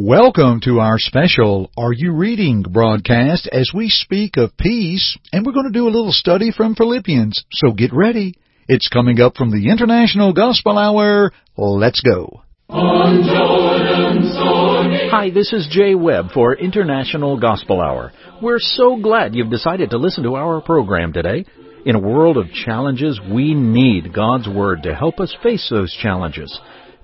Welcome to our special Are You Reading broadcast as we speak of peace, and we're going to do a little study from Philippians, so get ready. It's coming up from the International Gospel Hour. Let's go. Hi, this is Jay Webb for International Gospel Hour. We're so glad you've decided to listen to our program today. In a world of challenges, we need God's Word to help us face those challenges.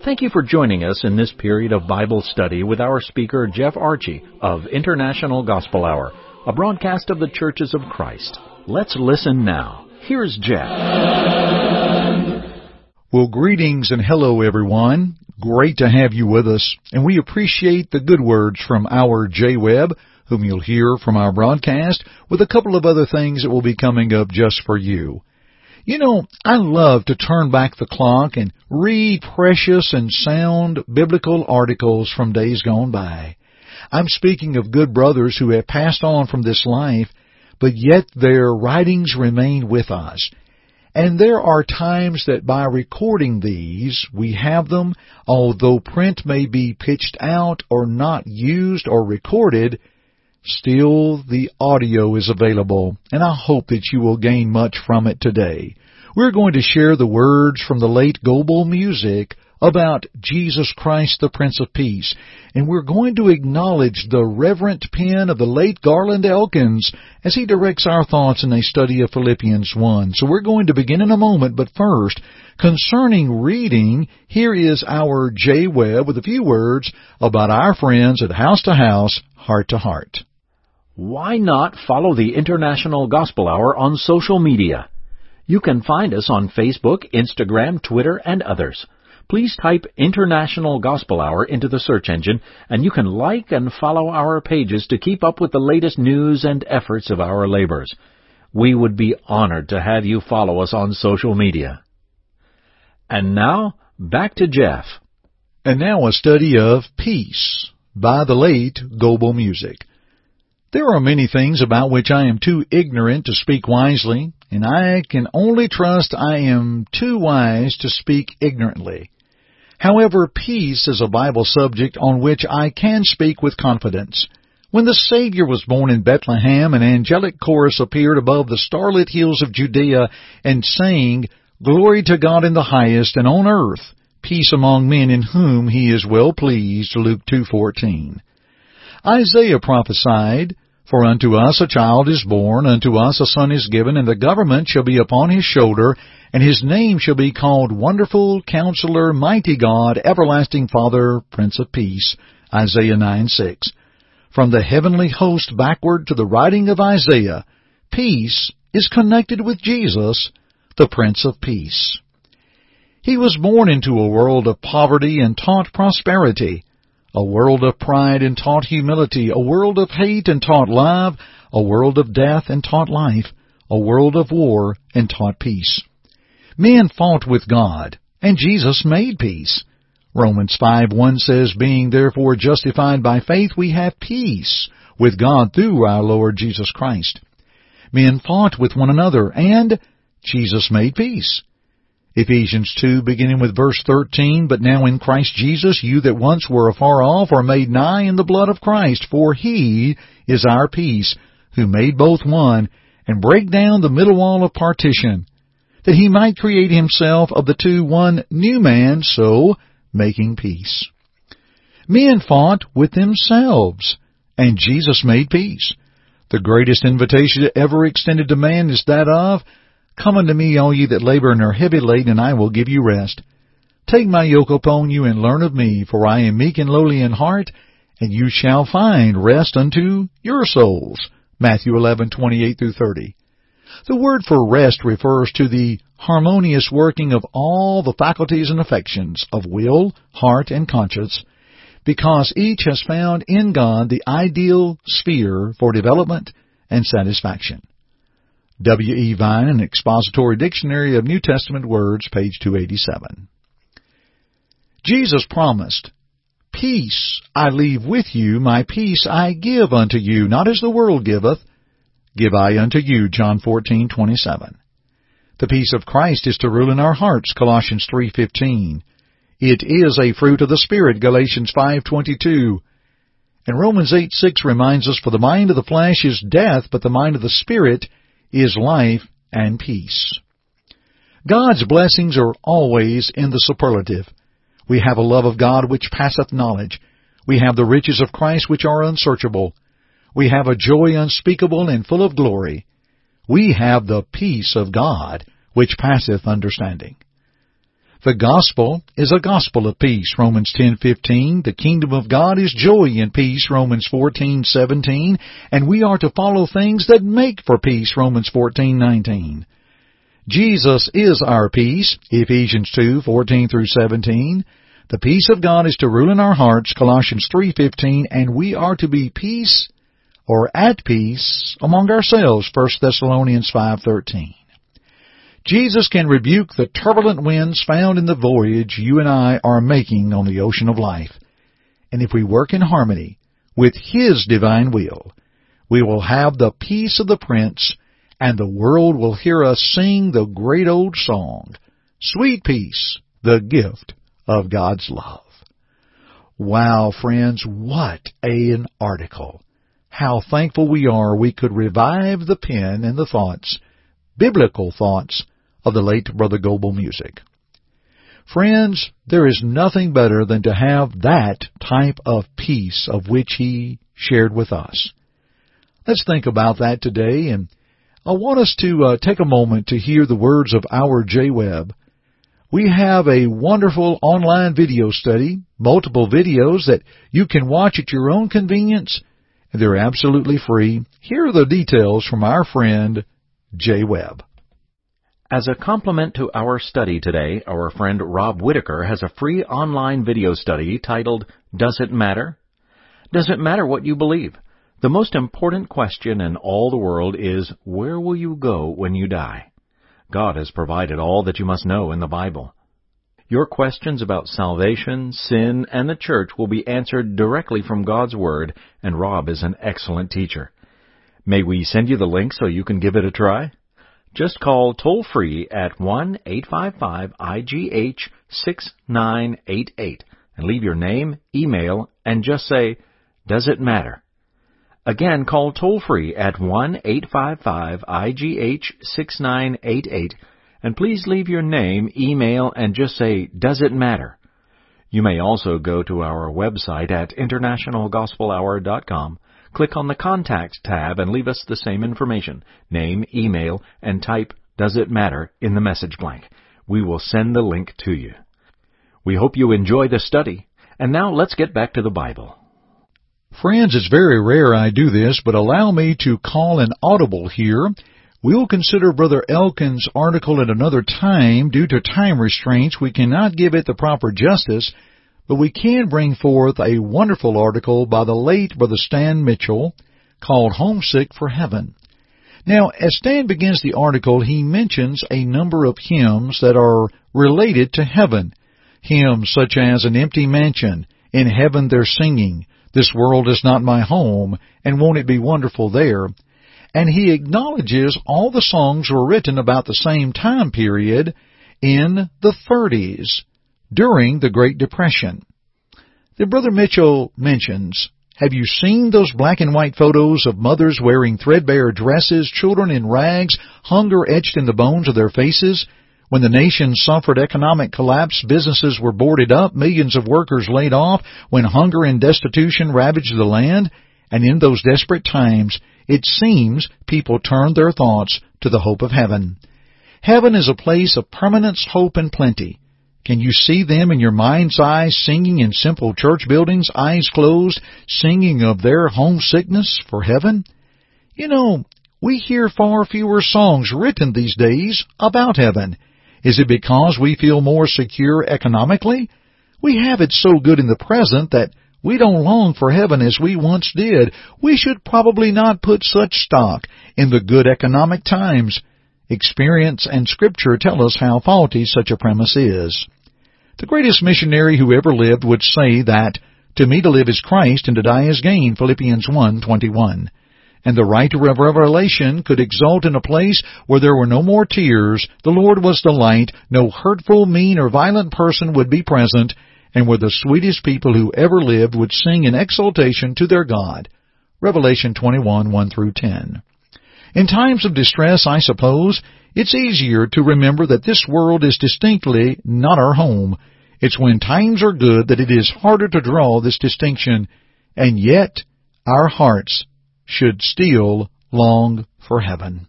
Thank you for joining us in this period of Bible study with our speaker, Jeff Archie of International Gospel Hour, a broadcast of the Churches of Christ. Let's listen now. Here's Jeff. Well, greetings and hello, everyone. Great to have you with us, and we appreciate the good words from our Jay Webb, whom you'll hear from our broadcast, with a couple of other things that will be coming up just for you. You know, I love to turn back the clock and read precious and sound biblical articles from days gone by. I'm speaking of good brothers who have passed on from this life, but yet their writings remain with us. And there are times that by recording these, we have them, although print may be pitched out or not used or recorded, Still, the audio is available, and I hope that you will gain much from it today. We're going to share the words from the late Goebel Music about Jesus Christ, the Prince of Peace, and we're going to acknowledge the reverent pen of the late Garland Elkins as he directs our thoughts in a study of Philippians 1. So we're going to begin in a moment, but first, concerning reading, here is our Jay Webb with a few words about our friends at House to House, Heart to Heart. Why not follow the International Gospel Hour on social media? You can find us on Facebook, Instagram, Twitter, and others. Please type International Gospel Hour into the search engine, and you can like and follow our pages to keep up with the latest news and efforts of our labors. We would be honored to have you follow us on social media. And now, back to Jeff. And now a study of Peace by the late Goebel Music. There are many things about which I am too ignorant to speak wisely, and I can only trust I am too wise to speak ignorantly. However, peace is a Bible subject on which I can speak with confidence. When the Savior was born in Bethlehem, an angelic chorus appeared above the starlit hills of Judea and sang, Glory to God in the highest, and on earth peace among men in whom he is well pleased. Luke 2:14. Isaiah prophesied, for unto us a child is born, unto us a son is given, and the government shall be upon his shoulder, and his name shall be called Wonderful Counselor, Mighty God, Everlasting Father, Prince of Peace. Isaiah 9:6. From the heavenly host backward to the writing of Isaiah, peace is connected with Jesus, the Prince of Peace. He was born into a world of poverty and taught prosperity a world of pride and taught humility, a world of hate and taught love, a world of death and taught life, a world of war and taught peace. Men fought with God, and Jesus made peace. Romans 5:1 says, Being therefore justified by faith, we have peace with God through our Lord Jesus Christ. Men fought with one another, and Jesus made peace. Ephesians 2, beginning with verse 13, But now in Christ Jesus, you that once were afar off are made nigh in the blood of Christ, for he is our peace, who made both one, and break down the middle wall of partition, that he might create himself of the two one new man, so making peace. Men fought with themselves, and Jesus made peace. The greatest invitation ever extended to man is that of, Come unto me, all ye that labor and are heavy laden, and I will give you rest. Take my yoke upon you and learn of me, for I am meek and lowly in heart, and you shall find rest unto your souls. Matthew 11:28 through 30. The word for rest refers to the harmonious working of all the faculties and affections of will, heart, and conscience, because each has found in God the ideal sphere for development and satisfaction. W. E. Vine, an expository dictionary of New Testament words, page 287. Jesus promised, Peace I leave with you, my peace I give unto you, not as the world giveth, give I unto you. John 14:27. The peace of Christ is to rule in our hearts. Colossians 3:15. It is a fruit of the Spirit. Galatians 5:22. And Romans 8:6 reminds us, For the mind of the flesh is death, but the mind of the Spirit is life and peace. God's blessings are always in the superlative. We have a love of God which passeth knowledge. We have the riches of Christ which are unsearchable. We have a joy unspeakable and full of glory. We have the peace of God which passeth understanding. The gospel is a gospel of peace, Romans 10:15. The kingdom of God is joy and peace, Romans 14:17, and we are to follow things that make for peace, Romans 14:19. Jesus is our peace, Ephesians 2:14 through 17. The peace of God is to rule in our hearts, Colossians 3:15, and we are to be peace or at peace among ourselves, 1 Thessalonians 5:13. Jesus can rebuke the turbulent winds found in the voyage you and I are making on the ocean of life. And if we work in harmony with His divine will, we will have the peace of the Prince, and the world will hear us sing the great old song, Sweet Peace, the gift of God's love. Wow, friends, what an article. How thankful we are we could revive the pen and the thoughts, biblical thoughts, of the late Brother Goebel Music. Friends, there is nothing better than to have that type of peace of which he shared with us. Let's think about that today, and I want us to uh, take a moment to hear the words of our Jay Webb. We have a wonderful online video study, multiple videos that you can watch at your own convenience, and they're absolutely free. Here are the details from our friend J. As a complement to our study today, our friend Rob Whitaker has a free online video study titled Does It Matter? Does it matter what you believe? The most important question in all the world is, where will you go when you die? God has provided all that you must know in the Bible. Your questions about salvation, sin, and the church will be answered directly from God's Word, and Rob is an excellent teacher. May we send you the link so you can give it a try? Just call toll free at 1 855 IGH 6988 and leave your name, email, and just say, Does it matter? Again, call toll free at 1 855 IGH 6988 and please leave your name, email, and just say, Does it matter? You may also go to our website at internationalgospelhour.com Click on the Contact tab and leave us the same information, name, email, and type Does It Matter in the message blank. We will send the link to you. We hope you enjoy the study. And now let's get back to the Bible. Friends, it's very rare I do this, but allow me to call an audible here. We'll consider Brother Elkins' article at another time. Due to time restraints, we cannot give it the proper justice, but we can bring forth a wonderful article by the late Brother Stan Mitchell called Homesick for Heaven. Now, as Stan begins the article, he mentions a number of hymns that are related to heaven. Hymns such as An Empty Mansion, In Heaven They're Singing, This World Is Not My Home, and Won't It Be Wonderful There? And he acknowledges all the songs were written about the same time period in the 30s during the Great Depression. Then Brother Mitchell mentions, have you seen those black and white photos of mothers wearing threadbare dresses, children in rags, hunger etched in the bones of their faces? When the nation suffered economic collapse, businesses were boarded up, millions of workers laid off, when hunger and destitution ravaged the land, and in those desperate times, it seems people turned their thoughts to the hope of heaven. Heaven is a place of permanence, hope, and plenty. Can you see them in your mind's eye singing in simple church buildings, eyes closed, singing of their homesickness for heaven? You know, we hear far fewer songs written these days about heaven. Is it because we feel more secure economically? We have it so good in the present that we don't long for heaven as we once did. We should probably not put such stock in the good economic times. Experience and Scripture tell us how faulty such a premise is. The greatest missionary who ever lived would say that, To me to live is Christ and to die is gain, Philippians 1:21. And the writer of Revelation could exult in a place where there were no more tears, the Lord was the light, no hurtful, mean, or violent person would be present, and where the sweetest people who ever lived would sing in exultation to their God. Revelation 21, 1 through 10. In times of distress, I suppose, it's easier to remember that this world is distinctly not our home. It's when times are good that it is harder to draw this distinction, and yet our hearts should still long for heaven.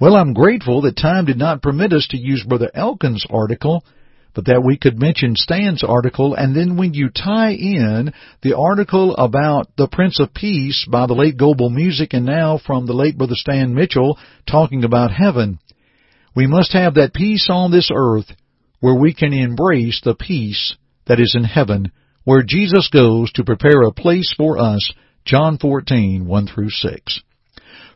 Well, I'm grateful that time did not permit us to use Brother Elkins' article, but that we could mention Stan's article, and then when you tie in the article about the Prince of Peace by the late Goebel Music and now from the late Brother Stan Mitchell talking about heaven, we must have that peace on this earth where we can embrace the peace that is in heaven, where Jesus goes to prepare a place for us, John 14, 1 through 6.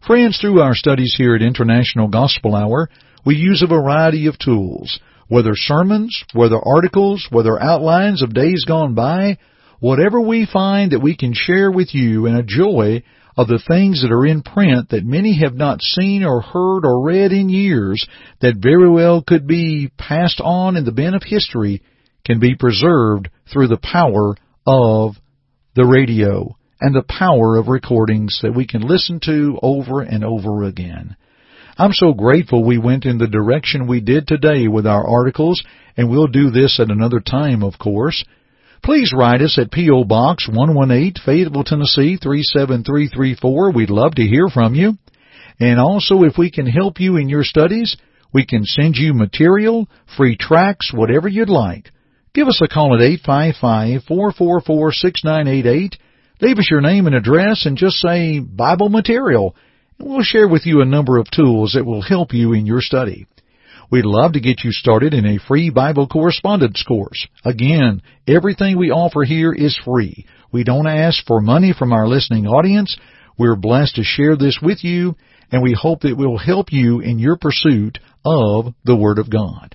Friends, through our studies here at International Gospel Hour, we use a variety of tools, whether sermons, whether articles, whether outlines of days gone by, whatever we find that we can share with you in a joy of the things that are in print that many have not seen or heard or read in years that very well could be passed on in the bin of history can be preserved through the power of the radio and the power of recordings that we can listen to over and over again. I'm so grateful we went in the direction we did today with our articles, and we'll do this at another time, of course. Please write us at P.O. Box 118, Fayetteville, Tennessee 37334. We'd love to hear from you. And also, if we can help you in your studies, we can send you material, free tracts, whatever you'd like. Give us a call at 855-444-6988 Leave us your name and address and just say Bible material, we'll share with you a number of tools that will help you in your study. We'd love to get you started in a free Bible correspondence course. Again, everything we offer here is free. We don't ask for money from our listening audience. We're blessed to share this with you, and we hope that it will help you in your pursuit of the Word of God.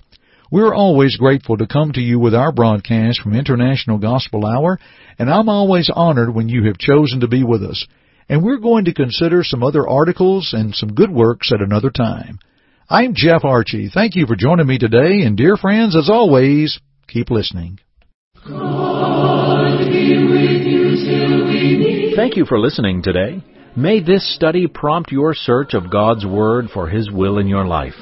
We're always grateful to come to you with our broadcast from International Gospel Hour, and I'm always honored when you have chosen to be with us. And we're going to consider some other articles and some good works at another time. I'm Jeff Archie. Thank you for joining me today, and dear friends, as always, keep listening. Thank you for listening today. May this study prompt your search of God's Word for His will in your life.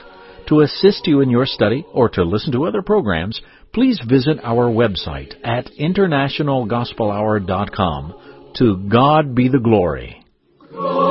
To assist you in your study or to listen to other programs, please visit our website at internationalgospelhour.com. To God be the glory. glory.